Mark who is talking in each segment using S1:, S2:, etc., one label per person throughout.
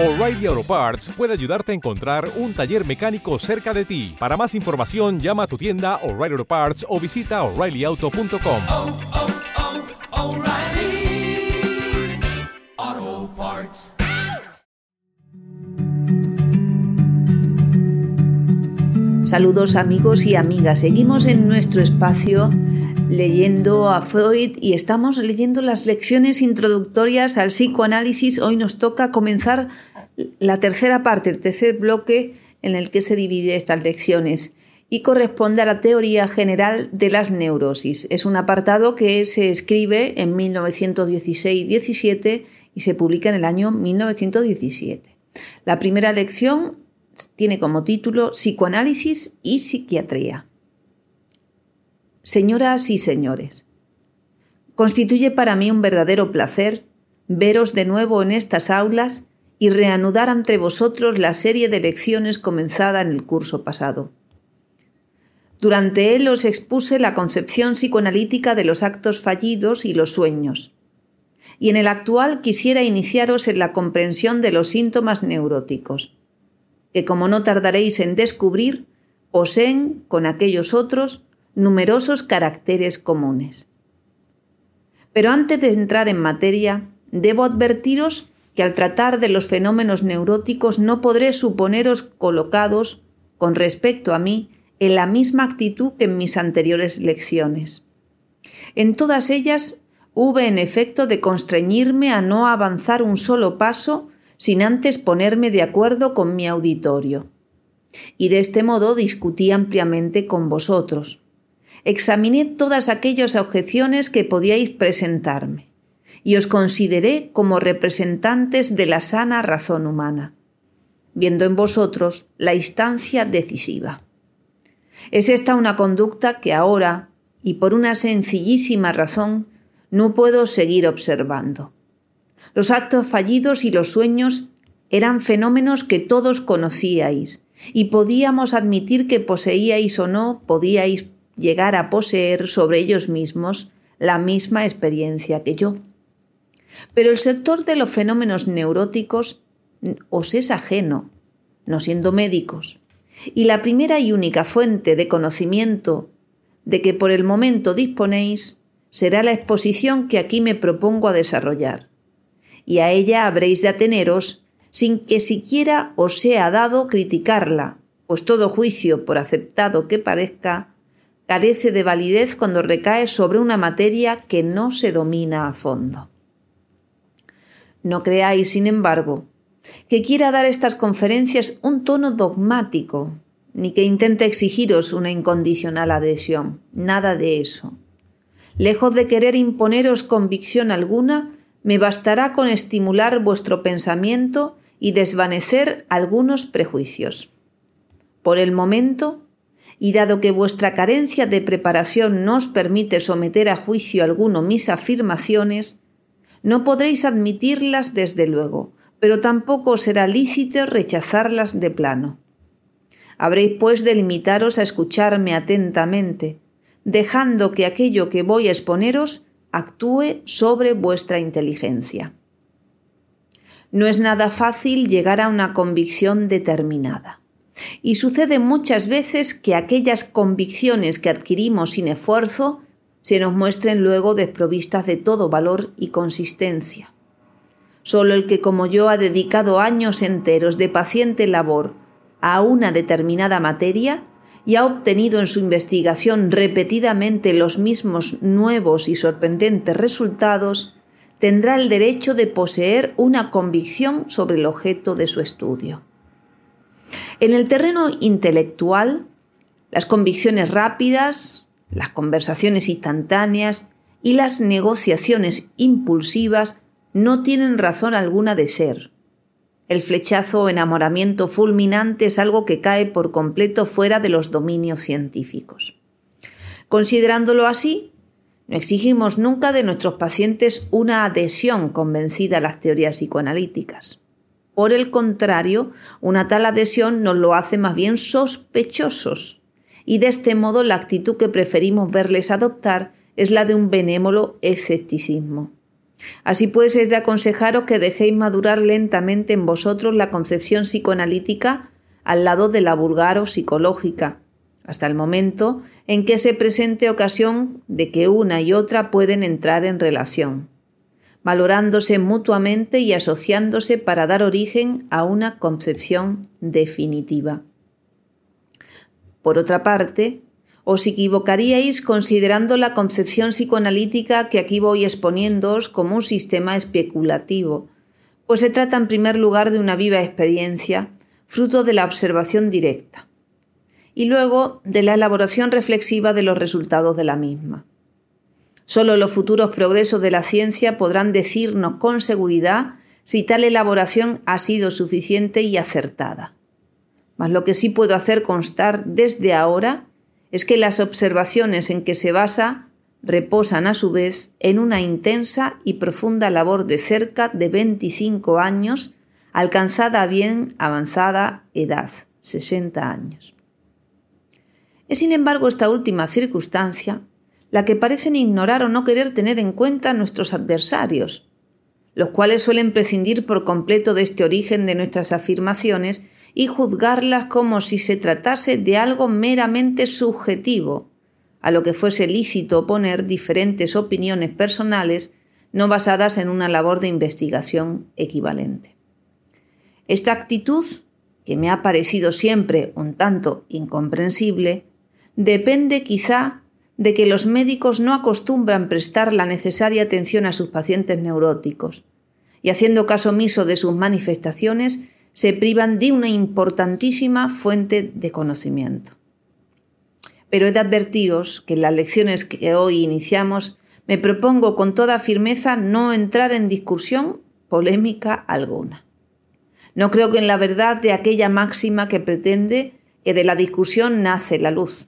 S1: O'Reilly Auto Parts puede ayudarte a encontrar un taller mecánico cerca de ti. Para más información, llama a tu tienda O'Reilly Auto Parts o visita oreillyauto.com.
S2: oh, oh, Parts.
S3: Saludos amigos y amigas. Seguimos en nuestro espacio leyendo a Freud y estamos leyendo las lecciones introductorias al psicoanálisis. Hoy nos toca comenzar la tercera parte, el tercer bloque en el que se divide estas lecciones y corresponde a la teoría general de las neurosis. Es un apartado que se escribe en 1916-17 y se publica en el año 1917. La primera lección tiene como título Psicoanálisis y Psiquiatría. Señoras y señores, constituye para mí un verdadero placer veros de nuevo en estas aulas y reanudar entre vosotros la serie de lecciones comenzada en el curso pasado. Durante él os expuse la concepción psicoanalítica de los actos fallidos y los sueños, y en el actual quisiera iniciaros en la comprensión de los síntomas neuróticos que como no tardaréis en descubrir, poseen, con aquellos otros, numerosos caracteres comunes. Pero antes de entrar en materia, debo advertiros que al tratar de los fenómenos neuróticos no podré suponeros colocados, con respecto a mí, en la misma actitud que en mis anteriores lecciones. En todas ellas hube en efecto de constreñirme a no avanzar un solo paso sin antes ponerme de acuerdo con mi auditorio. Y de este modo discutí ampliamente con vosotros. Examiné todas aquellas objeciones que podíais presentarme y os consideré como representantes de la sana razón humana, viendo en vosotros la instancia decisiva. Es esta una conducta que ahora, y por una sencillísima razón, no puedo seguir observando. Los actos fallidos y los sueños eran fenómenos que todos conocíais, y podíamos admitir que poseíais o no podíais llegar a poseer sobre ellos mismos la misma experiencia que yo. Pero el sector de los fenómenos neuróticos os es ajeno, no siendo médicos, y la primera y única fuente de conocimiento de que por el momento disponéis será la exposición que aquí me propongo a desarrollar y a ella habréis de ateneros sin que siquiera os sea dado criticarla, pues todo juicio, por aceptado que parezca, carece de validez cuando recae sobre una materia que no se domina a fondo. No creáis, sin embargo, que quiera dar estas conferencias un tono dogmático, ni que intente exigiros una incondicional adhesión, nada de eso. Lejos de querer imponeros convicción alguna, me bastará con estimular vuestro pensamiento y desvanecer algunos prejuicios. Por el momento, y dado que vuestra carencia de preparación no os permite someter a juicio alguno mis afirmaciones, no podréis admitirlas desde luego, pero tampoco será lícito rechazarlas de plano. Habréis pues de limitaros a escucharme atentamente, dejando que aquello que voy a exponeros actúe sobre vuestra inteligencia. No es nada fácil llegar a una convicción determinada. Y sucede muchas veces que aquellas convicciones que adquirimos sin esfuerzo se nos muestren luego desprovistas de todo valor y consistencia. Solo el que como yo ha dedicado años enteros de paciente labor a una determinada materia y ha obtenido en su investigación repetidamente los mismos nuevos y sorprendentes resultados, tendrá el derecho de poseer una convicción sobre el objeto de su estudio. En el terreno intelectual, las convicciones rápidas, las conversaciones instantáneas y las negociaciones impulsivas no tienen razón alguna de ser, el flechazo o enamoramiento fulminante es algo que cae por completo fuera de los dominios científicos. Considerándolo así, no exigimos nunca de nuestros pacientes una adhesión convencida a las teorías psicoanalíticas. Por el contrario, una tal adhesión nos lo hace más bien sospechosos, y de este modo la actitud que preferimos verles adoptar es la de un benévolo escepticismo. Así pues, es de aconsejaros que dejéis madurar lentamente en vosotros la concepción psicoanalítica al lado de la vulgar o psicológica, hasta el momento en que se presente ocasión de que una y otra pueden entrar en relación, valorándose mutuamente y asociándose para dar origen a una concepción definitiva. Por otra parte, os equivocaríais considerando la concepción psicoanalítica que aquí voy exponiéndoos como un sistema especulativo, pues se trata en primer lugar de una viva experiencia, fruto de la observación directa y luego de la elaboración reflexiva de los resultados de la misma. Solo los futuros progresos de la ciencia podrán decirnos con seguridad si tal elaboración ha sido suficiente y acertada. Mas lo que sí puedo hacer constar desde ahora es que las observaciones en que se basa reposan a su vez en una intensa y profunda labor de cerca de 25 años alcanzada a bien avanzada edad, 60 años. Es sin embargo esta última circunstancia la que parecen ignorar o no querer tener en cuenta nuestros adversarios, los cuales suelen prescindir por completo de este origen de nuestras afirmaciones y juzgarlas como si se tratase de algo meramente subjetivo, a lo que fuese lícito poner diferentes opiniones personales no basadas en una labor de investigación equivalente. Esta actitud, que me ha parecido siempre un tanto incomprensible, depende quizá de que los médicos no acostumbran prestar la necesaria atención a sus pacientes neuróticos, y haciendo caso omiso de sus manifestaciones, se privan de una importantísima fuente de conocimiento. Pero he de advertiros que en las lecciones que hoy iniciamos me propongo con toda firmeza no entrar en discusión polémica alguna. No creo que en la verdad de aquella máxima que pretende que de la discusión nace la luz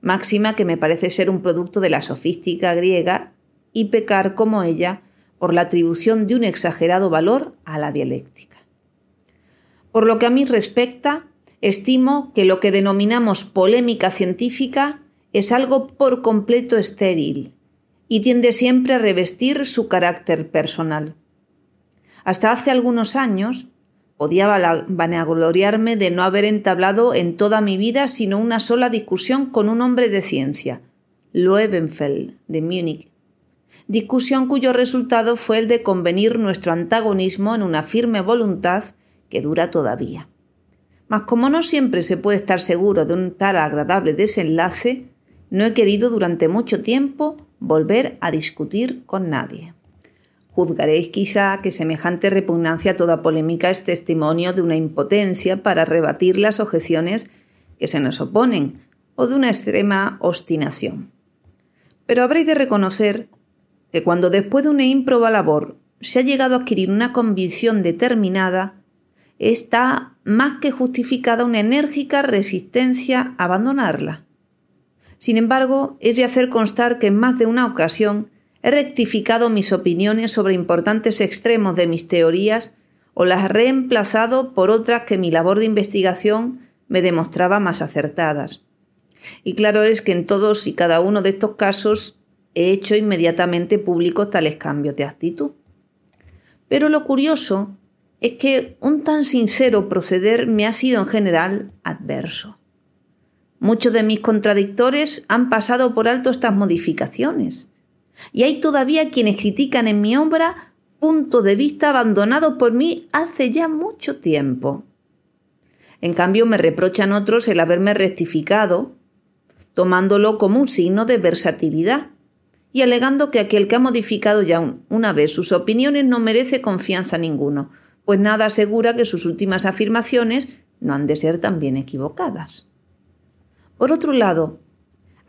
S3: máxima que me parece ser un producto de la sofística griega y pecar como ella por la atribución de un exagerado valor a la dialéctica. Por lo que a mí respecta, estimo que lo que denominamos polémica científica es algo por completo estéril y tiende siempre a revestir su carácter personal. Hasta hace algunos años, Podía vanagloriarme de no haber entablado en toda mi vida sino una sola discusión con un hombre de ciencia, Loewenfeld, de Múnich. Discusión cuyo resultado fue el de convenir nuestro antagonismo en una firme voluntad que dura todavía. Mas como no siempre se puede estar seguro de un tal agradable desenlace, no he querido durante mucho tiempo volver a discutir con nadie. Juzgaréis quizá que semejante repugnancia a toda polémica es testimonio de una impotencia para rebatir las objeciones que se nos oponen o de una extrema obstinación. Pero habréis de reconocer que cuando después de una ímproba labor se ha llegado a adquirir una convicción determinada, está más que justificada una enérgica resistencia a abandonarla. Sin embargo, es de hacer constar que en más de una ocasión He rectificado mis opiniones sobre importantes extremos de mis teorías o las he reemplazado por otras que mi labor de investigación me demostraba más acertadas. Y claro es que en todos y cada uno de estos casos he hecho inmediatamente públicos tales cambios de actitud. Pero lo curioso es que un tan sincero proceder me ha sido en general adverso. Muchos de mis contradictores han pasado por alto estas modificaciones y hay todavía quienes critican en mi obra puntos de vista abandonados por mí hace ya mucho tiempo. En cambio, me reprochan otros el haberme rectificado, tomándolo como un signo de versatilidad y alegando que aquel que ha modificado ya una vez sus opiniones no merece confianza ninguno, pues nada asegura que sus últimas afirmaciones no han de ser también equivocadas. Por otro lado,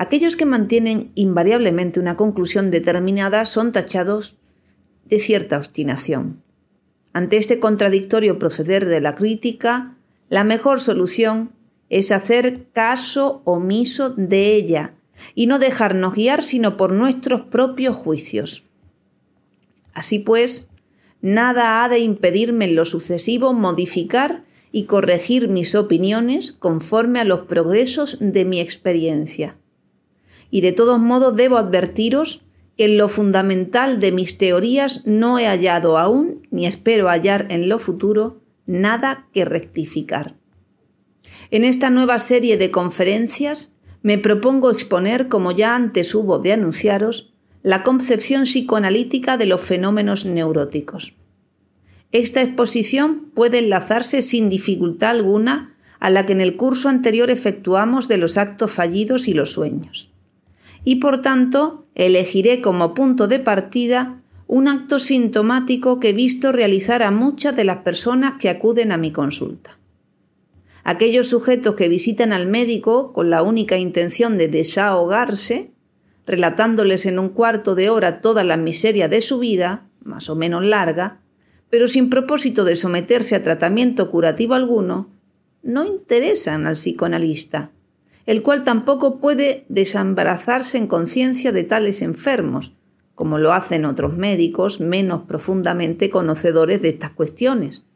S3: Aquellos que mantienen invariablemente una conclusión determinada son tachados de cierta obstinación. Ante este contradictorio proceder de la crítica, la mejor solución es hacer caso omiso de ella y no dejarnos guiar sino por nuestros propios juicios. Así pues, nada ha de impedirme en lo sucesivo modificar y corregir mis opiniones conforme a los progresos de mi experiencia y de todos modos debo advertiros que en lo fundamental de mis teorías no he hallado aún, ni espero hallar en lo futuro, nada que rectificar. En esta nueva serie de conferencias me propongo exponer, como ya antes hubo de anunciaros, la concepción psicoanalítica de los fenómenos neuróticos. Esta exposición puede enlazarse sin dificultad alguna a la que en el curso anterior efectuamos de los actos fallidos y los sueños. Y por tanto, elegiré como punto de partida un acto sintomático que he visto realizar a muchas de las personas que acuden a mi consulta. Aquellos sujetos que visitan al médico con la única intención de desahogarse, relatándoles en un cuarto de hora toda la miseria de su vida, más o menos larga, pero sin propósito de someterse a tratamiento curativo alguno, no interesan al psicoanalista, el cual tampoco puede desembarazarse en conciencia de tales enfermos, como lo hacen otros médicos menos profundamente conocedores de estas cuestiones,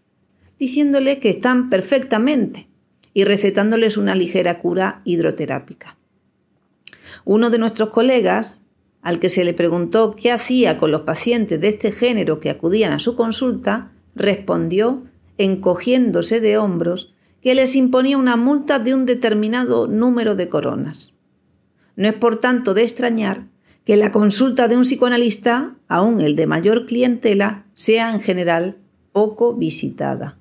S3: diciéndoles que están perfectamente y recetándoles una ligera cura hidroterápica. Uno de nuestros colegas, al que se le preguntó qué hacía con los pacientes de este género que acudían a su consulta, respondió, encogiéndose de hombros, que les imponía una multa de un determinado número de coronas. No es por tanto de extrañar que la consulta de un psicoanalista, aun el de mayor clientela, sea en general poco visitada.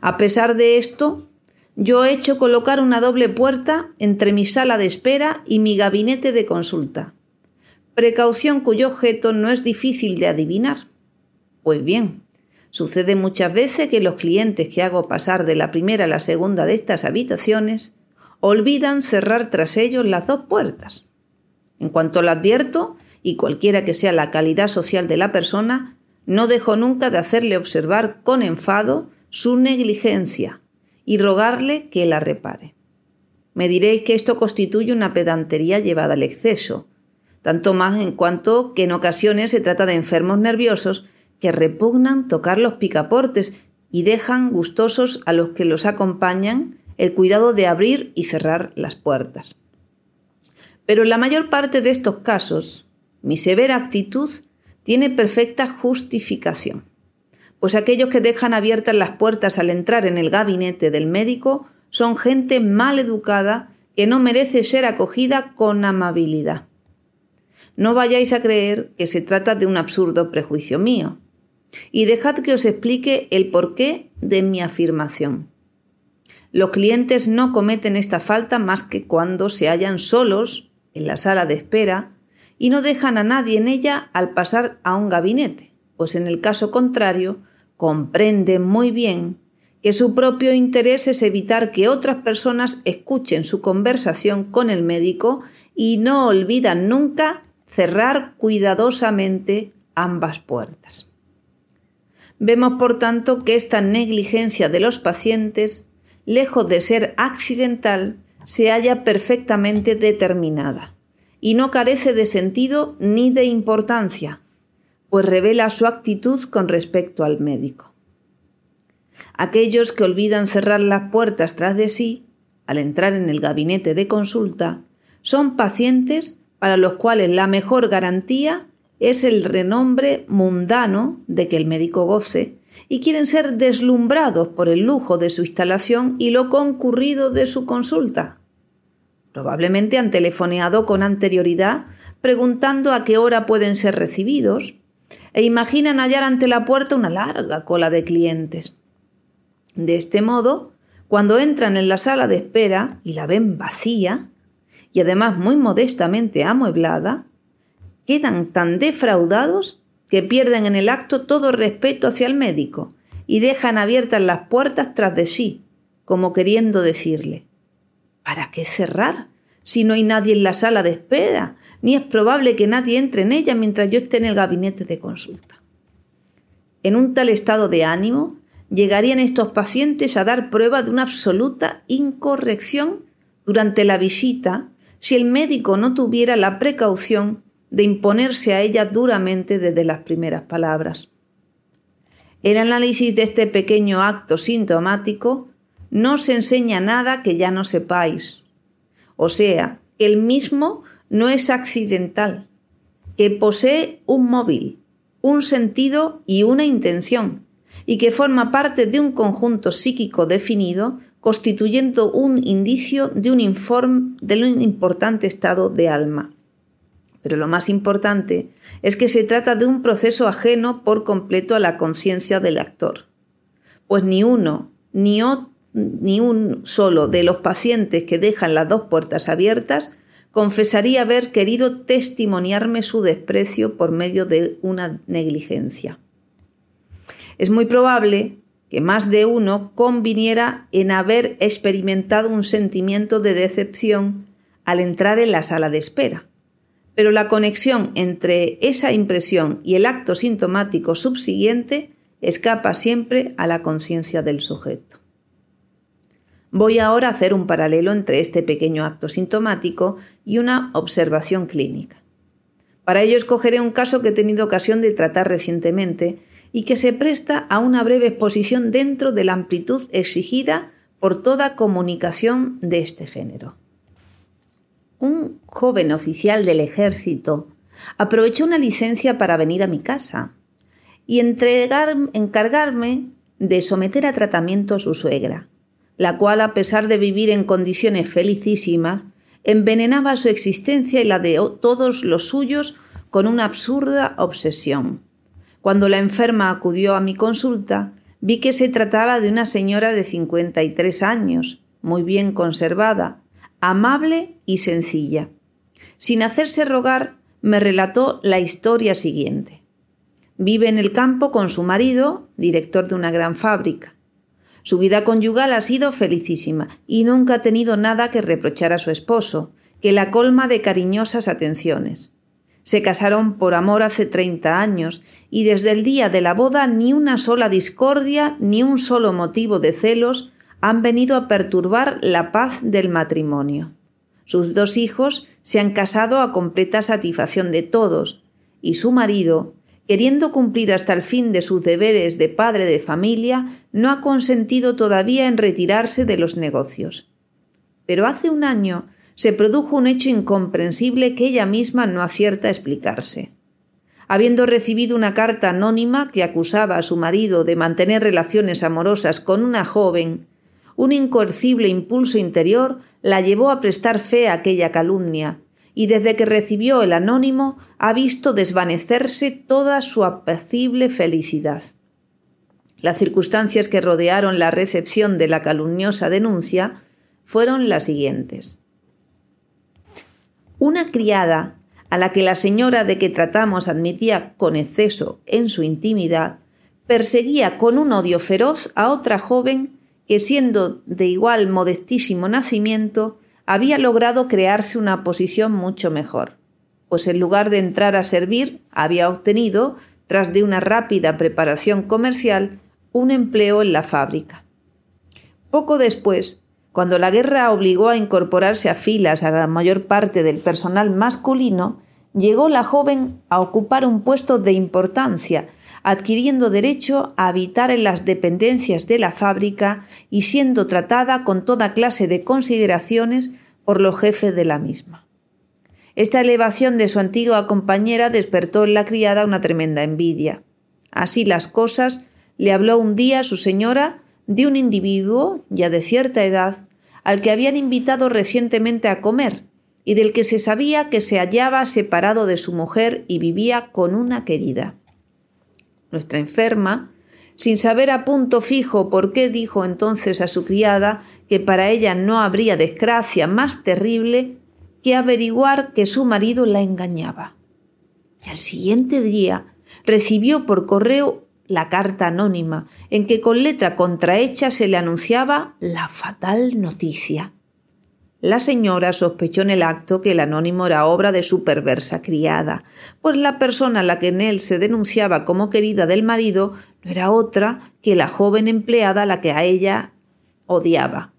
S3: A pesar de esto, yo he hecho colocar una doble puerta entre mi sala de espera y mi gabinete de consulta, precaución cuyo objeto no es difícil de adivinar. Pues bien, sucede muchas veces que los clientes que hago pasar de la primera a la segunda de estas habitaciones olvidan cerrar tras ellos las dos puertas. En cuanto lo advierto, y cualquiera que sea la calidad social de la persona, no dejo nunca de hacerle observar con enfado su negligencia y rogarle que la repare. Me diréis que esto constituye una pedantería llevada al exceso, tanto más en cuanto que en ocasiones se trata de enfermos nerviosos que repugnan tocar los picaportes y dejan gustosos a los que los acompañan el cuidado de abrir y cerrar las puertas. Pero en la mayor parte de estos casos, mi severa actitud tiene perfecta justificación, pues aquellos que dejan abiertas las puertas al entrar en el gabinete del médico son gente mal educada que no merece ser acogida con amabilidad. No vayáis a creer que se trata de un absurdo prejuicio mío. Y dejad que os explique el porqué de mi afirmación. Los clientes no cometen esta falta más que cuando se hallan solos en la sala de espera y no dejan a nadie en ella al pasar a un gabinete, pues en el caso contrario comprenden muy bien que su propio interés es evitar que otras personas escuchen su conversación con el médico y no olvidan nunca cerrar cuidadosamente ambas puertas. Vemos, por tanto, que esta negligencia de los pacientes, lejos de ser accidental, se halla perfectamente determinada y no carece de sentido ni de importancia, pues revela su actitud con respecto al médico. Aquellos que olvidan cerrar las puertas tras de sí, al entrar en el gabinete de consulta, son pacientes para los cuales la mejor garantía es el renombre mundano de que el médico goce y quieren ser deslumbrados por el lujo de su instalación y lo concurrido de su consulta. Probablemente han telefoneado con anterioridad preguntando a qué hora pueden ser recibidos e imaginan hallar ante la puerta una larga cola de clientes. De este modo, cuando entran en la sala de espera y la ven vacía, y además muy modestamente amueblada, quedan tan defraudados que pierden en el acto todo respeto hacia el médico y dejan abiertas las puertas tras de sí, como queriendo decirle ¿Para qué cerrar? Si no hay nadie en la sala de espera, ni es probable que nadie entre en ella mientras yo esté en el gabinete de consulta. En un tal estado de ánimo, llegarían estos pacientes a dar prueba de una absoluta incorrección durante la visita si el médico no tuviera la precaución de imponerse a ella duramente desde las primeras palabras. El análisis de este pequeño acto sintomático no se enseña nada que ya no sepáis. O sea, el mismo no es accidental, que posee un móvil, un sentido y una intención, y que forma parte de un conjunto psíquico definido, constituyendo un indicio de un informe de un importante estado de alma. Pero lo más importante es que se trata de un proceso ajeno por completo a la conciencia del actor, pues ni uno ni, ni un solo de los pacientes que dejan las dos puertas abiertas confesaría haber querido testimoniarme su desprecio por medio de una negligencia. Es muy probable que más de uno conviniera en haber experimentado un sentimiento de decepción al entrar en la sala de espera, pero la conexión entre esa impresión y el acto sintomático subsiguiente escapa siempre a la conciencia del sujeto. Voy ahora a hacer un paralelo entre este pequeño acto sintomático y una observación clínica. Para ello escogeré un caso que he tenido ocasión de tratar recientemente y que se presta a una breve exposición dentro de la amplitud exigida por toda comunicación de este género. Un joven oficial del ejército aprovechó una licencia para venir a mi casa y entregar, encargarme de someter a tratamiento a su suegra, la cual, a pesar de vivir en condiciones felicísimas, envenenaba su existencia y la de todos los suyos con una absurda obsesión. Cuando la enferma acudió a mi consulta, vi que se trataba de una señora de 53 años, muy bien conservada, amable y sencilla. Sin hacerse rogar, me relató la historia siguiente. Vive en el campo con su marido, director de una gran fábrica. Su vida conyugal ha sido felicísima y nunca ha tenido nada que reprochar a su esposo, que la colma de cariñosas atenciones. Se casaron por amor hace treinta años y desde el día de la boda ni una sola discordia ni un solo motivo de celos han venido a perturbar la paz del matrimonio. Sus dos hijos se han casado a completa satisfacción de todos y su marido queriendo cumplir hasta el fin de sus deberes de padre de familia, no ha consentido todavía en retirarse de los negocios. Pero hace un año se produjo un hecho incomprensible que ella misma no acierta a explicarse. Habiendo recibido una carta anónima que acusaba a su marido de mantener relaciones amorosas con una joven, un incoercible impulso interior la llevó a prestar fe a aquella calumnia, y desde que recibió el anónimo ha visto desvanecerse toda su apacible felicidad. Las circunstancias que rodearon la recepción de la calumniosa denuncia fueron las siguientes. Una criada, a la que la señora de que tratamos admitía con exceso en su intimidad, perseguía con un odio feroz a otra joven que, siendo de igual modestísimo nacimiento, había logrado crearse una posición mucho mejor, pues en lugar de entrar a servir, había obtenido, tras de una rápida preparación comercial, un empleo en la fábrica. Poco después, cuando la guerra obligó a incorporarse a filas a la mayor parte del personal masculino, llegó la joven a ocupar un puesto de importancia, adquiriendo derecho a habitar en las dependencias de la fábrica y siendo tratada con toda clase de consideraciones por los jefes de la misma. Esta elevación de su antigua compañera despertó en la criada una tremenda envidia. Así las cosas, le habló un día su señora de un individuo, ya de cierta edad, al que habían invitado recientemente a comer, y del que se sabía que se hallaba separado de su mujer y vivía con una querida. Nuestra enferma, sin saber a punto fijo por qué dijo entonces a su criada que para ella no habría desgracia más terrible que averiguar que su marido la engañaba. Y al siguiente día recibió por correo la carta anónima en que con letra contrahecha se le anunciaba la fatal noticia. La señora sospechó en el acto que el anónimo era obra de su perversa criada, pues la persona a la que en él se denunciaba como querida del marido no era otra que la joven empleada a la que a ella odiaba.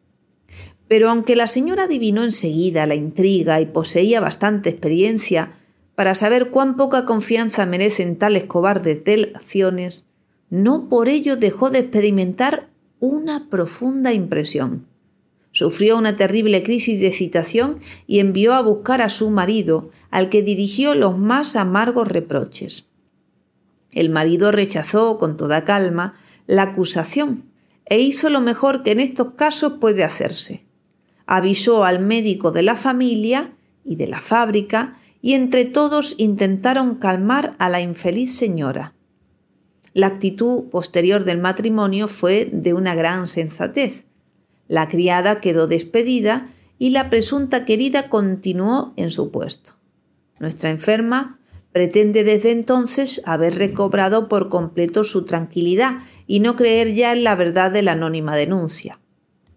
S3: Pero aunque la señora adivinó enseguida la intriga y poseía bastante experiencia para saber cuán poca confianza merecen tales cobardes delaciones, no por ello dejó de experimentar una profunda impresión sufrió una terrible crisis de excitación y envió a buscar a su marido, al que dirigió los más amargos reproches. El marido rechazó con toda calma la acusación e hizo lo mejor que en estos casos puede hacerse. Avisó al médico de la familia y de la fábrica y entre todos intentaron calmar a la infeliz señora. La actitud posterior del matrimonio fue de una gran sensatez. La criada quedó despedida y la presunta querida continuó en su puesto. Nuestra enferma pretende desde entonces haber recobrado por completo su tranquilidad y no creer ya en la verdad de la anónima denuncia.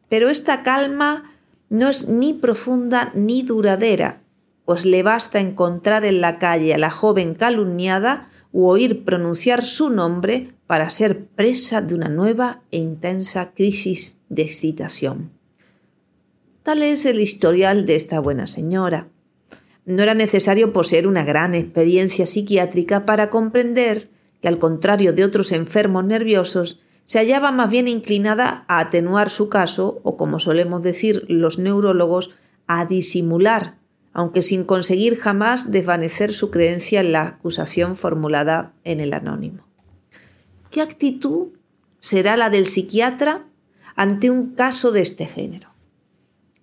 S3: Pero esta calma no es ni profunda ni duradera, pues le basta encontrar en la calle a la joven calumniada oír pronunciar su nombre para ser presa de una nueva e intensa crisis de excitación. Tal es el historial de esta buena señora. No era necesario poseer una gran experiencia psiquiátrica para comprender que, al contrario de otros enfermos nerviosos, se hallaba más bien inclinada a atenuar su caso, o como solemos decir los neurólogos, a disimular, aunque sin conseguir jamás desvanecer su creencia en la acusación formulada en el anónimo. ¿Qué actitud será la del psiquiatra ante un caso de este género?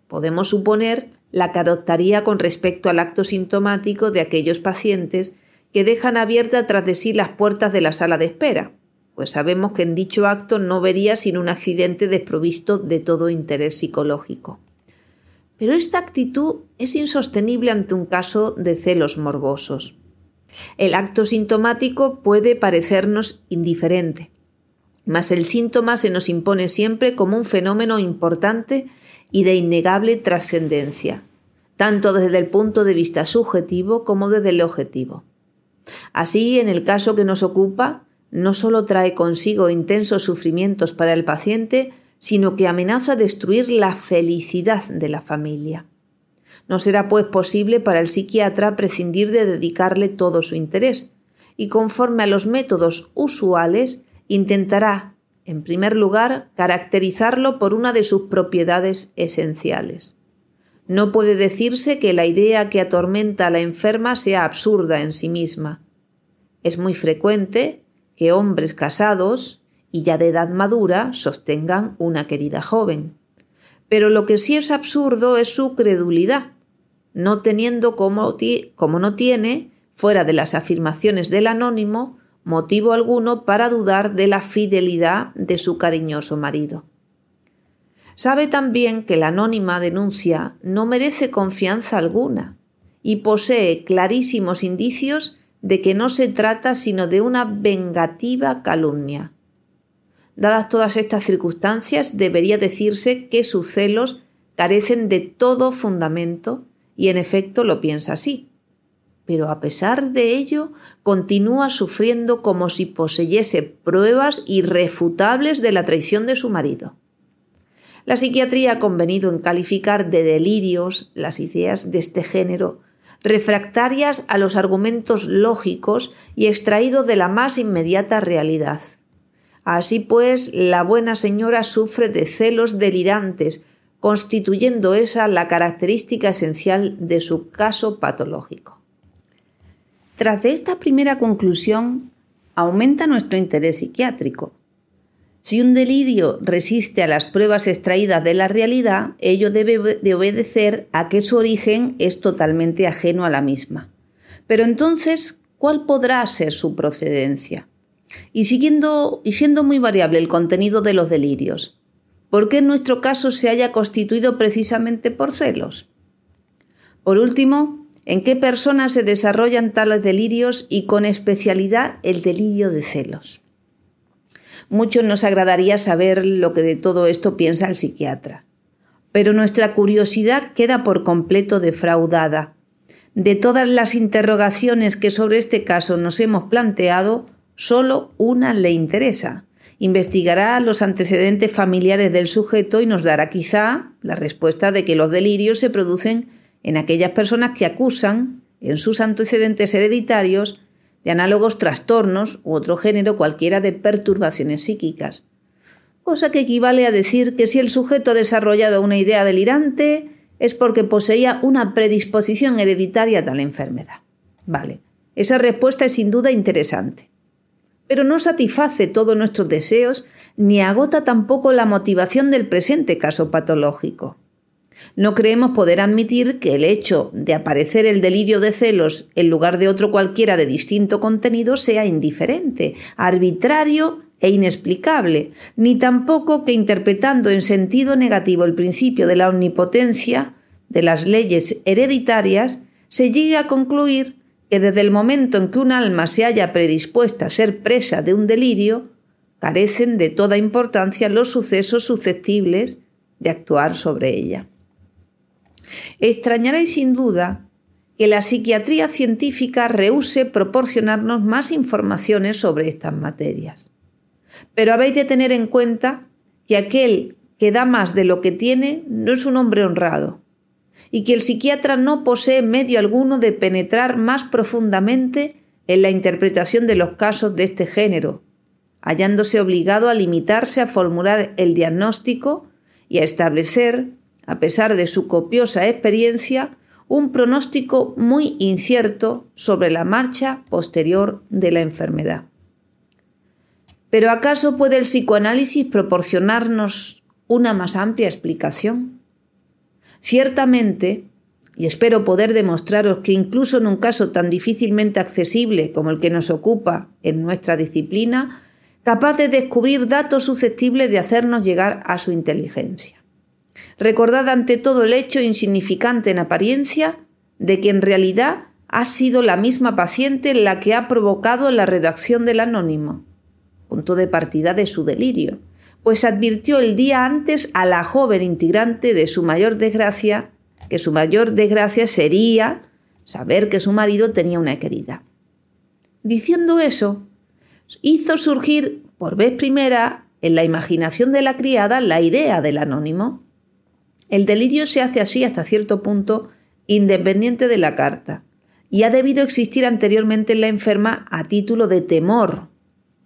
S3: Podemos suponer la que adoptaría con respecto al acto sintomático de aquellos pacientes que dejan abiertas tras de sí las puertas de la sala de espera, pues sabemos que en dicho acto no vería sin un accidente desprovisto de todo interés psicológico. Pero esta actitud es insostenible ante un caso de celos morbosos. El acto sintomático puede parecernos indiferente, mas el síntoma se nos impone siempre como un fenómeno importante y de innegable trascendencia, tanto desde el punto de vista subjetivo como desde el objetivo. Así, en el caso que nos ocupa, no solo trae consigo intensos sufrimientos para el paciente, sino que amenaza destruir la felicidad de la familia. No será pues posible para el psiquiatra prescindir de dedicarle todo su interés, y conforme a los métodos usuales, intentará en primer lugar, caracterizarlo por una de sus propiedades esenciales. No puede decirse que la idea que atormenta a la enferma sea absurda en sí misma. Es muy frecuente que hombres casados y ya de edad madura sostengan una querida joven. Pero lo que sí es absurdo es su credulidad, no teniendo como, como no tiene, fuera de las afirmaciones del anónimo, motivo alguno para dudar de la fidelidad de su cariñoso marido. Sabe también que la anónima denuncia no merece confianza alguna y posee clarísimos indicios de que no se trata sino de una vengativa calumnia. Dadas todas estas circunstancias, debería decirse que sus celos carecen de todo fundamento y en efecto lo piensa así pero a pesar de ello continúa sufriendo como si poseyese pruebas irrefutables de la traición de su marido. La psiquiatría ha convenido en calificar de delirios las ideas de este género, refractarias a los argumentos lógicos y extraídos de la más inmediata realidad. Así pues, la buena señora sufre de celos delirantes, constituyendo esa la característica esencial de su caso patológico. Tras esta primera conclusión, aumenta nuestro interés psiquiátrico. Si un delirio resiste a las pruebas extraídas de la realidad, ello debe de obedecer a que su origen es totalmente ajeno a la misma. Pero entonces, ¿cuál podrá ser su procedencia? Y, siguiendo, y siendo muy variable el contenido de los delirios, ¿por qué en nuestro caso se haya constituido precisamente por celos? Por último, en qué personas se desarrollan tales delirios y con especialidad el delirio de celos. Mucho nos agradaría saber lo que de todo esto piensa el psiquiatra, pero nuestra curiosidad queda por completo defraudada. De todas las interrogaciones que sobre este caso nos hemos planteado, solo una le interesa. Investigará los antecedentes familiares del sujeto y nos dará quizá la respuesta de que los delirios se producen en aquellas personas que acusan en sus antecedentes hereditarios de análogos trastornos u otro género cualquiera de perturbaciones psíquicas. cosa que equivale a decir que si el sujeto ha desarrollado una idea delirante es porque poseía una predisposición hereditaria a tal enfermedad. Vale, esa respuesta es sin duda interesante. Pero no satisface todos nuestros deseos ni agota tampoco la motivación del presente caso patológico. No creemos poder admitir que el hecho de aparecer el delirio de celos en lugar de otro cualquiera de distinto contenido sea indiferente, arbitrario e inexplicable, ni tampoco que interpretando en sentido negativo el principio de la omnipotencia de las leyes hereditarias, se llegue a concluir que desde el momento en que un alma se haya predispuesta a ser presa de un delirio, carecen de toda importancia los sucesos susceptibles de actuar sobre ella. Extrañaréis sin duda que la psiquiatría científica rehúse proporcionarnos más informaciones sobre estas materias. Pero habéis de tener en cuenta que aquel que da más de lo que tiene no es un hombre honrado, y que el psiquiatra no posee medio alguno de penetrar más profundamente en la interpretación de los casos de este género, hallándose obligado a limitarse a formular el diagnóstico y a establecer, a pesar de su copiosa experiencia, un pronóstico muy incierto sobre la marcha posterior de la enfermedad. Pero ¿acaso puede el psicoanálisis proporcionarnos una más amplia explicación? Ciertamente, y espero poder demostraros que incluso en un caso tan difícilmente accesible como el que nos ocupa en nuestra disciplina, capaz de descubrir datos susceptibles de hacernos llegar a su inteligencia. Recordad ante todo el hecho insignificante en apariencia de que en realidad ha sido la misma paciente la que ha provocado la redacción del anónimo, punto de partida de su delirio, pues advirtió el día antes a la joven integrante de su mayor desgracia, que su mayor desgracia sería saber que su marido tenía una querida. Diciendo eso, hizo surgir por vez primera en la imaginación de la criada la idea del anónimo. El delirio se hace así hasta cierto punto independiente de la carta, y ha debido existir anteriormente en la enferma a título de temor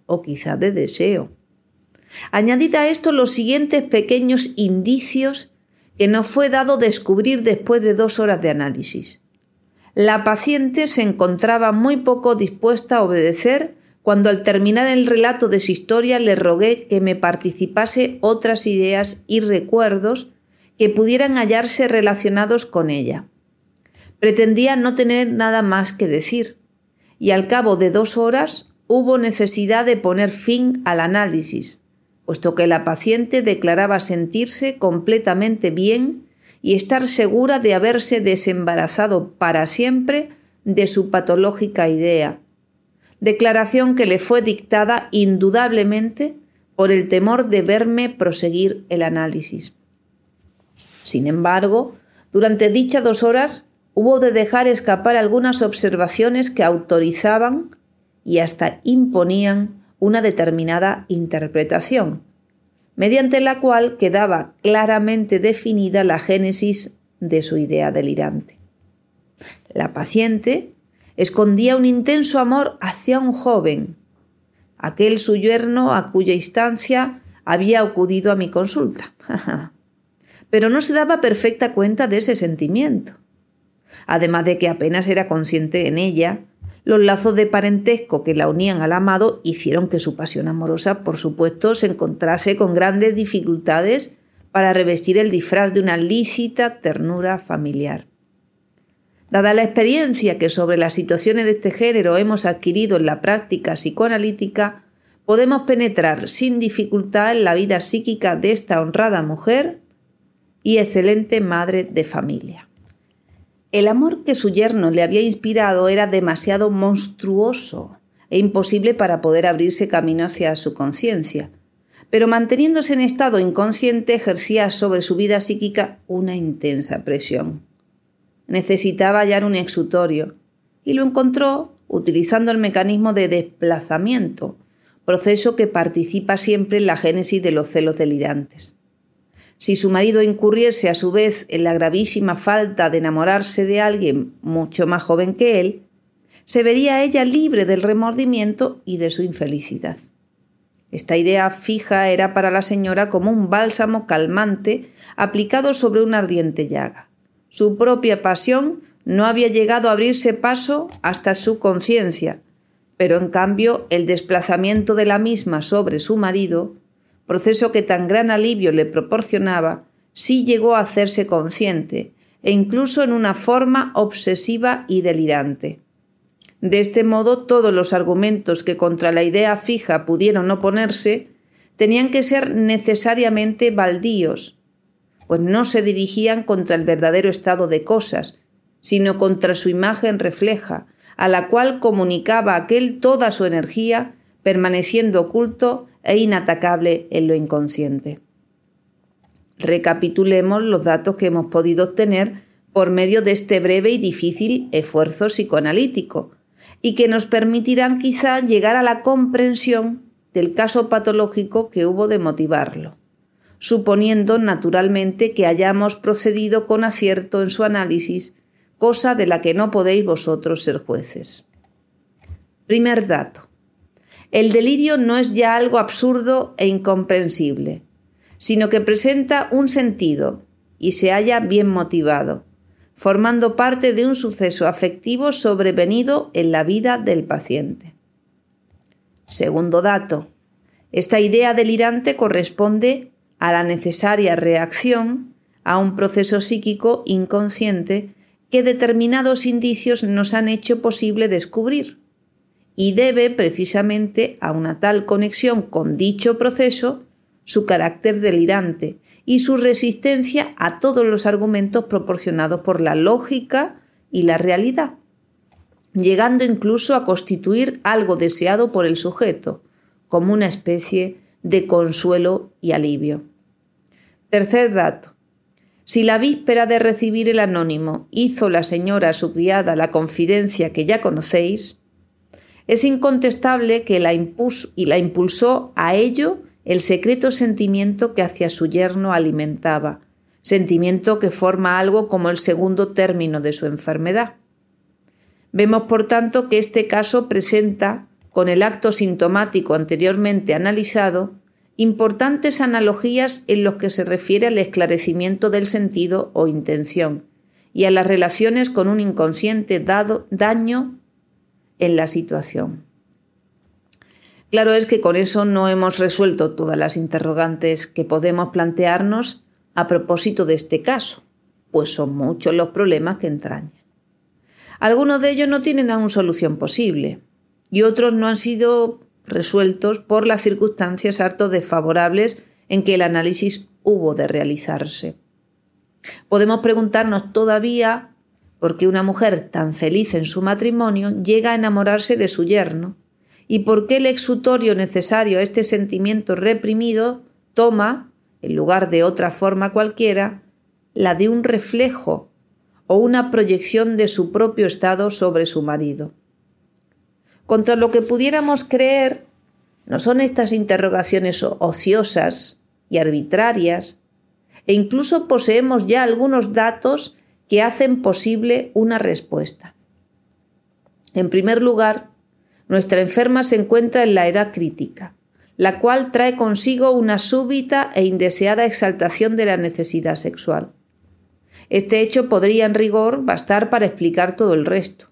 S3: o quizá de deseo. Añadid a esto los siguientes pequeños indicios que nos fue dado descubrir después de dos horas de análisis. La paciente se encontraba muy poco dispuesta a obedecer cuando al terminar el relato de su historia le rogué que me participase otras ideas y recuerdos que pudieran hallarse relacionados con ella. Pretendía no tener nada más que decir, y al cabo de dos horas hubo necesidad de poner fin al análisis, puesto que la paciente declaraba sentirse completamente bien y estar segura de haberse desembarazado para siempre de su patológica idea, declaración que le fue dictada indudablemente por el temor de verme proseguir el análisis. Sin embargo, durante dichas dos horas hubo de dejar escapar algunas observaciones que autorizaban y hasta imponían una determinada interpretación, mediante la cual quedaba claramente definida la génesis de su idea delirante. La paciente escondía un intenso amor hacia un joven, aquel su yerno a cuya instancia había acudido a mi consulta. Pero no se daba perfecta cuenta de ese sentimiento, además de que apenas era consciente en ella los lazos de parentesco que la unían al amado hicieron que su pasión amorosa, por supuesto, se encontrase con grandes dificultades para revestir el disfraz de una lícita ternura familiar. Dada la experiencia que sobre las situaciones de este género hemos adquirido en la práctica psicoanalítica, podemos penetrar sin dificultad en la vida psíquica de esta honrada mujer y excelente madre de familia. El amor que su yerno le había inspirado era demasiado monstruoso e imposible para poder abrirse camino hacia su conciencia, pero manteniéndose en estado inconsciente ejercía sobre su vida psíquica una intensa presión. Necesitaba hallar un exutorio, y lo encontró utilizando el mecanismo de desplazamiento, proceso que participa siempre en la génesis de los celos delirantes. Si su marido incurriese a su vez en la gravísima falta de enamorarse de alguien mucho más joven que él, se vería ella libre del remordimiento y de su infelicidad. Esta idea fija era para la señora como un bálsamo calmante aplicado sobre una ardiente llaga. Su propia pasión no había llegado a abrirse paso hasta su conciencia, pero en cambio el desplazamiento de la misma sobre su marido, proceso que tan gran alivio le proporcionaba, sí llegó a hacerse consciente, e incluso en una forma obsesiva y delirante. De este modo, todos los argumentos que contra la idea fija pudieron oponerse tenían que ser necesariamente baldíos, pues no se dirigían contra el verdadero estado de cosas, sino contra su imagen refleja, a la cual comunicaba aquel toda su energía, permaneciendo oculto e inatacable en lo inconsciente. Recapitulemos los datos que hemos podido obtener por medio de este breve y difícil esfuerzo psicoanalítico, y que nos permitirán quizá llegar a la comprensión del caso patológico que hubo de motivarlo, suponiendo naturalmente que hayamos procedido con acierto en su análisis, cosa de la que no podéis vosotros ser jueces. Primer dato. El delirio no es ya algo absurdo e incomprensible, sino que presenta un sentido y se halla bien motivado, formando parte de un suceso afectivo sobrevenido en la vida del paciente. Segundo dato. Esta idea delirante corresponde a la necesaria reacción a un proceso psíquico inconsciente que determinados indicios nos han hecho posible descubrir y debe precisamente a una tal conexión con dicho proceso su carácter delirante y su resistencia a todos los argumentos proporcionados por la lógica y la realidad, llegando incluso a constituir algo deseado por el sujeto, como una especie de consuelo y alivio. Tercer dato. Si la víspera de recibir el anónimo hizo la señora a su criada la confidencia que ya conocéis, es incontestable que la, y la impulsó a ello el secreto sentimiento que hacia su yerno alimentaba, sentimiento que forma algo como el segundo término de su enfermedad. Vemos, por tanto, que este caso presenta, con el acto sintomático anteriormente analizado, importantes analogías en lo que se refiere al esclarecimiento del sentido o intención y a las relaciones con un inconsciente dado daño en la situación. Claro es que con eso no hemos resuelto todas las interrogantes que podemos plantearnos a propósito de este caso, pues son muchos los problemas que entraña. Algunos de ellos no tienen aún solución posible y otros no han sido resueltos por las circunstancias harto desfavorables en que el análisis hubo de realizarse. Podemos preguntarnos todavía por qué una mujer tan feliz en su matrimonio llega a enamorarse de su yerno y por qué el exutorio necesario a este sentimiento reprimido toma, en lugar de otra forma cualquiera, la de un reflejo o una proyección de su propio estado sobre su marido. Contra lo que pudiéramos creer, no son estas interrogaciones ociosas y arbitrarias, e incluso poseemos ya algunos datos que hacen posible una respuesta. En primer lugar, nuestra enferma se encuentra en la edad crítica, la cual trae consigo una súbita e indeseada exaltación de la necesidad sexual. Este hecho podría en rigor bastar para explicar todo el resto.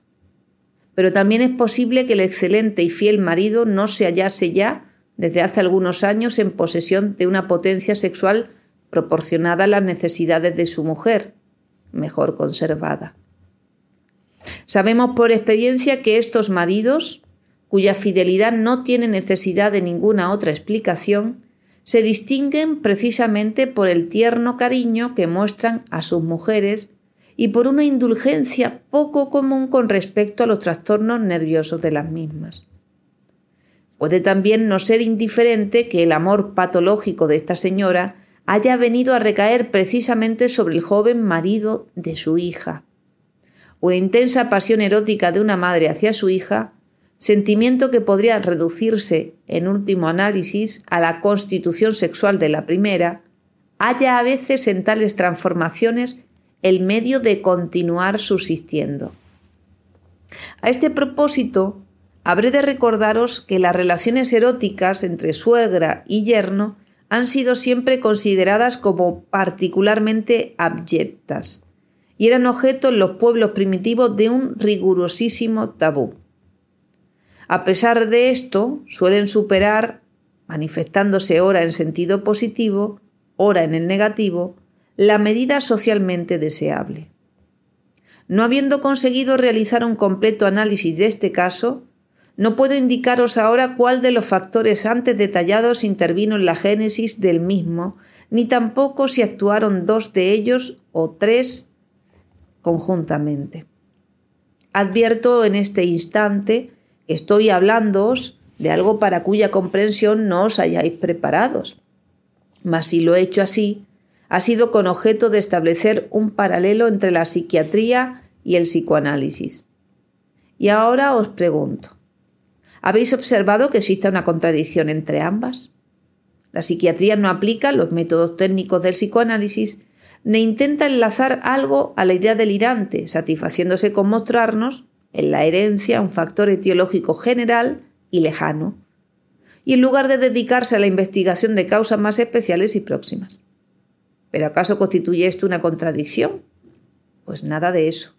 S3: Pero también es posible que el excelente y fiel marido no se hallase ya, desde hace algunos años, en posesión de una potencia sexual proporcionada a las necesidades de su mujer, mejor conservada. Sabemos por experiencia que estos maridos, cuya fidelidad no tiene necesidad de ninguna otra explicación, se distinguen precisamente por el tierno cariño que muestran a sus mujeres y por una indulgencia poco común con respecto a los trastornos nerviosos de las mismas. Puede también no ser indiferente que el amor patológico de esta señora haya venido a recaer precisamente sobre el joven marido de su hija. Una intensa pasión erótica de una madre hacia su hija sentimiento que podría reducirse, en último análisis, a la constitución sexual de la primera, haya a veces en tales transformaciones el medio de continuar subsistiendo. A este propósito, habré de recordaros que las relaciones eróticas entre suegra y yerno han sido siempre consideradas como particularmente abyectas y eran objeto en los pueblos primitivos de un rigurosísimo tabú. A pesar de esto, suelen superar, manifestándose ora en sentido positivo, ora en el negativo, la medida socialmente deseable. No habiendo conseguido realizar un completo análisis de este caso, no puedo indicaros ahora cuál de los factores antes detallados intervino en la génesis del mismo, ni tampoco si actuaron dos de ellos o tres conjuntamente. Advierto en este instante que estoy hablándoos de algo para cuya comprensión no os hayáis preparados. Mas si lo he hecho así, ha sido con objeto de establecer un paralelo entre la psiquiatría y el psicoanálisis. Y ahora os pregunto, ¿Habéis observado que existe una contradicción entre ambas? La psiquiatría no aplica los métodos técnicos del psicoanálisis ni intenta enlazar algo a la idea delirante, satisfaciéndose con mostrarnos en la herencia un factor etiológico general y lejano, y en lugar de dedicarse a la investigación de causas más especiales y próximas. ¿Pero acaso constituye esto una contradicción? Pues nada de eso.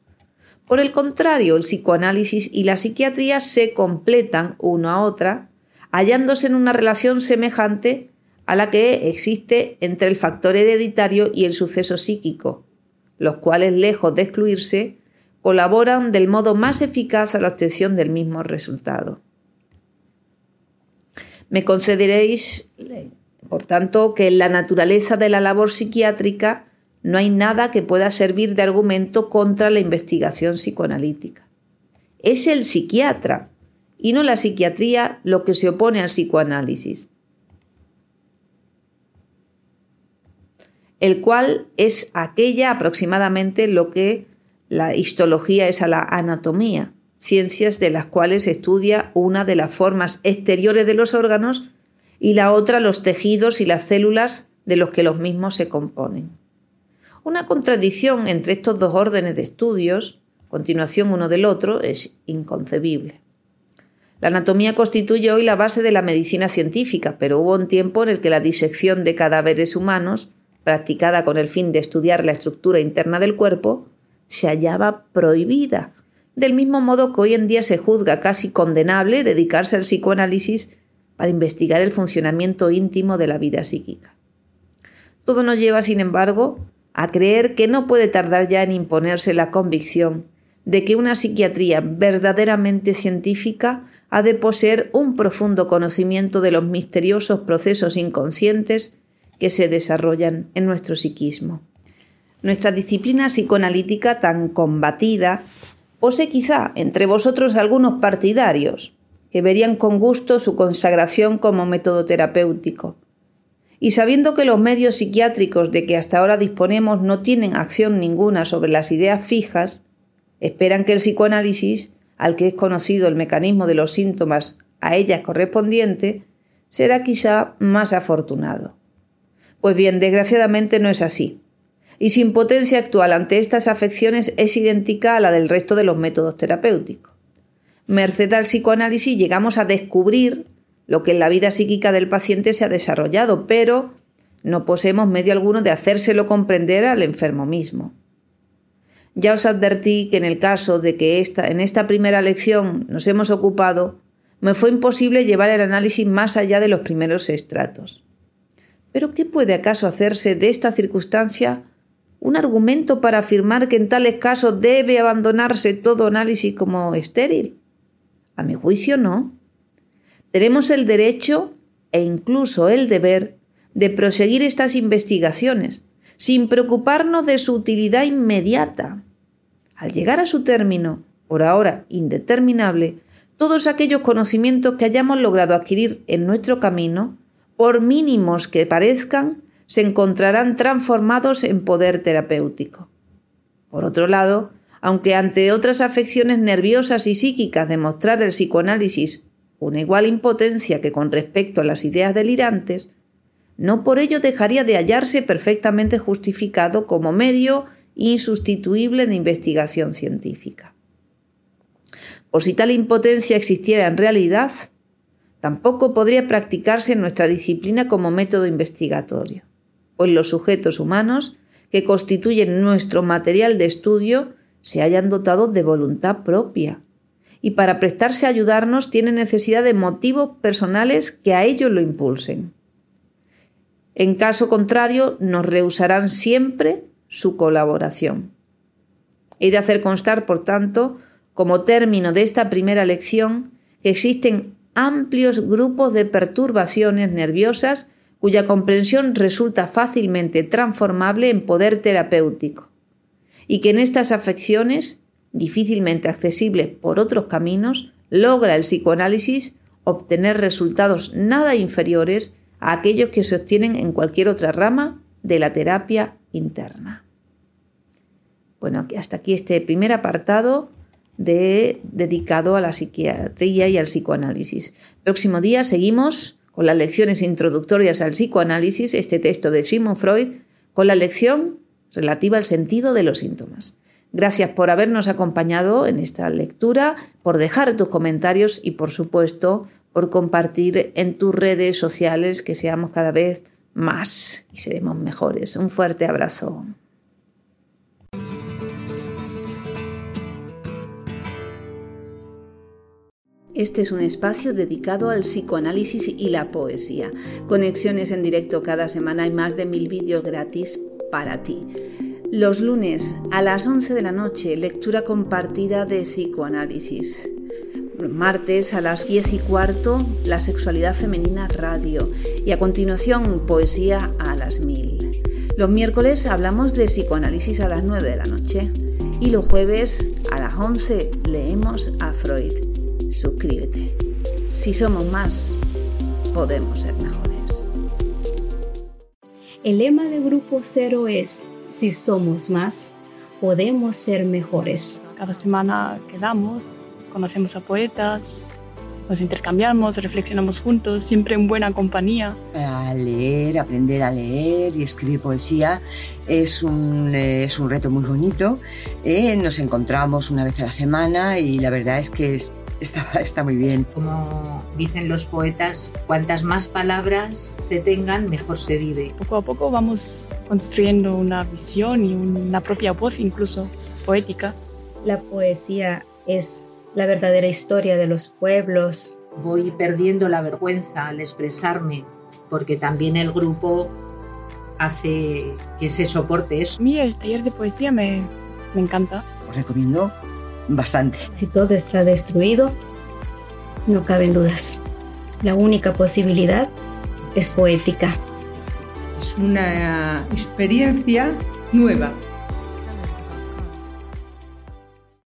S3: Por el contrario, el psicoanálisis y la psiquiatría se completan una a otra, hallándose en una relación semejante a la que existe entre el factor hereditario y el suceso psíquico, los cuales, lejos de excluirse, colaboran del modo más eficaz a la obtención del mismo resultado. Me concederéis, por tanto, que en la naturaleza de la labor psiquiátrica no hay nada que pueda servir de argumento contra la investigación psicoanalítica. Es el psiquiatra y no la psiquiatría lo que se opone al psicoanálisis, el cual es aquella aproximadamente lo que la histología es a la anatomía, ciencias de las cuales estudia una de las formas exteriores de los órganos y la otra los tejidos y las células de los que los mismos se componen. Una contradicción entre estos dos órdenes de estudios, continuación uno del otro, es inconcebible. La anatomía constituye hoy la base de la medicina científica, pero hubo un tiempo en el que la disección de cadáveres humanos, practicada con el fin de estudiar la estructura interna del cuerpo, se hallaba prohibida, del mismo modo que hoy en día se juzga casi condenable dedicarse al psicoanálisis para investigar el funcionamiento íntimo de la vida psíquica. Todo nos lleva, sin embargo, a creer que no puede tardar ya en imponerse la convicción de que una psiquiatría verdaderamente científica ha de poseer un profundo conocimiento de los misteriosos procesos inconscientes que se desarrollan en nuestro psiquismo. Nuestra disciplina psicoanalítica tan combatida posee quizá entre vosotros algunos partidarios que verían con gusto su consagración como método terapéutico, y sabiendo que los medios psiquiátricos de que hasta ahora disponemos no tienen acción ninguna sobre las ideas fijas, esperan que el psicoanálisis, al que es conocido el mecanismo de los síntomas a ellas correspondiente, será quizá más afortunado. Pues bien, desgraciadamente no es así, y su impotencia actual ante estas afecciones es idéntica a la del resto de los métodos terapéuticos. Merced al psicoanálisis llegamos a descubrir lo que en la vida psíquica del paciente se ha desarrollado, pero no poseemos medio alguno de hacérselo comprender al enfermo mismo. Ya os advertí que en el caso de que esta, en esta primera lección nos hemos ocupado, me fue imposible llevar el análisis más allá de los primeros estratos. Pero ¿qué puede acaso hacerse de esta circunstancia un argumento para afirmar que en tales casos debe abandonarse todo análisis como estéril? A mi juicio no. Tenemos el derecho e incluso el deber de proseguir estas investigaciones, sin preocuparnos de su utilidad inmediata. Al llegar a su término, por ahora indeterminable, todos aquellos conocimientos que hayamos logrado adquirir en nuestro camino, por mínimos que parezcan, se encontrarán transformados en poder terapéutico. Por otro lado, aunque ante otras afecciones nerviosas y psíquicas demostrar el psicoanálisis una igual impotencia que con respecto a las ideas delirantes, no por ello dejaría de hallarse perfectamente justificado como medio insustituible de investigación científica. o si tal impotencia existiera en realidad, tampoco podría practicarse en nuestra disciplina como método investigatorio, pues los sujetos humanos que constituyen nuestro material de estudio se hayan dotado de voluntad propia y para prestarse a ayudarnos tienen necesidad de motivos personales que a ellos lo impulsen. En caso contrario, nos rehusarán siempre su colaboración. He de hacer constar, por tanto, como término de esta primera lección, que existen amplios grupos de perturbaciones nerviosas cuya comprensión resulta fácilmente transformable en poder terapéutico, y que en estas afecciones, difícilmente accesibles por otros caminos, logra el psicoanálisis obtener resultados nada inferiores a aquellos que se obtienen en cualquier otra rama de la terapia interna. Bueno, hasta aquí este primer apartado de, dedicado a la psiquiatría y al psicoanálisis. Próximo día seguimos con las lecciones introductorias al psicoanálisis, este texto de Sigmund Freud, con la lección relativa al sentido de los síntomas. Gracias por habernos acompañado en esta lectura, por dejar tus comentarios y, por supuesto, por compartir en tus redes sociales que seamos cada vez más y seremos mejores. Un fuerte abrazo. Este es un espacio dedicado al psicoanálisis y la poesía. Conexiones en directo cada semana y más de mil vídeos gratis para ti. Los lunes a las 11 de la noche, lectura compartida de psicoanálisis. Martes a las 10 y cuarto, la sexualidad femenina radio. Y a continuación, poesía a las 1000. Los miércoles hablamos de psicoanálisis a las 9 de la noche. Y los jueves a las 11 leemos a Freud suscríbete. Si somos más, podemos ser mejores.
S4: El lema de Grupo Cero es, si somos más, podemos ser mejores.
S5: Cada semana quedamos, conocemos a poetas, nos intercambiamos, reflexionamos juntos, siempre en buena compañía.
S6: A leer, aprender a leer y escribir poesía es un, es un reto muy bonito. Eh, nos encontramos una vez a la semana y la verdad es que está, está muy bien.
S7: Como dicen los poetas, cuantas más palabras se tengan, mejor se vive.
S5: Poco a poco vamos construyendo una visión y una propia voz incluso poética.
S4: La poesía es la verdadera historia de los pueblos.
S7: Voy perdiendo la vergüenza al expresarme, porque también el grupo hace que se soporte eso.
S5: A mí el taller de poesía me, me encanta.
S6: Os recomiendo bastante.
S4: Si todo está destruido, no caben dudas. La única posibilidad es poética.
S8: Es una experiencia nueva.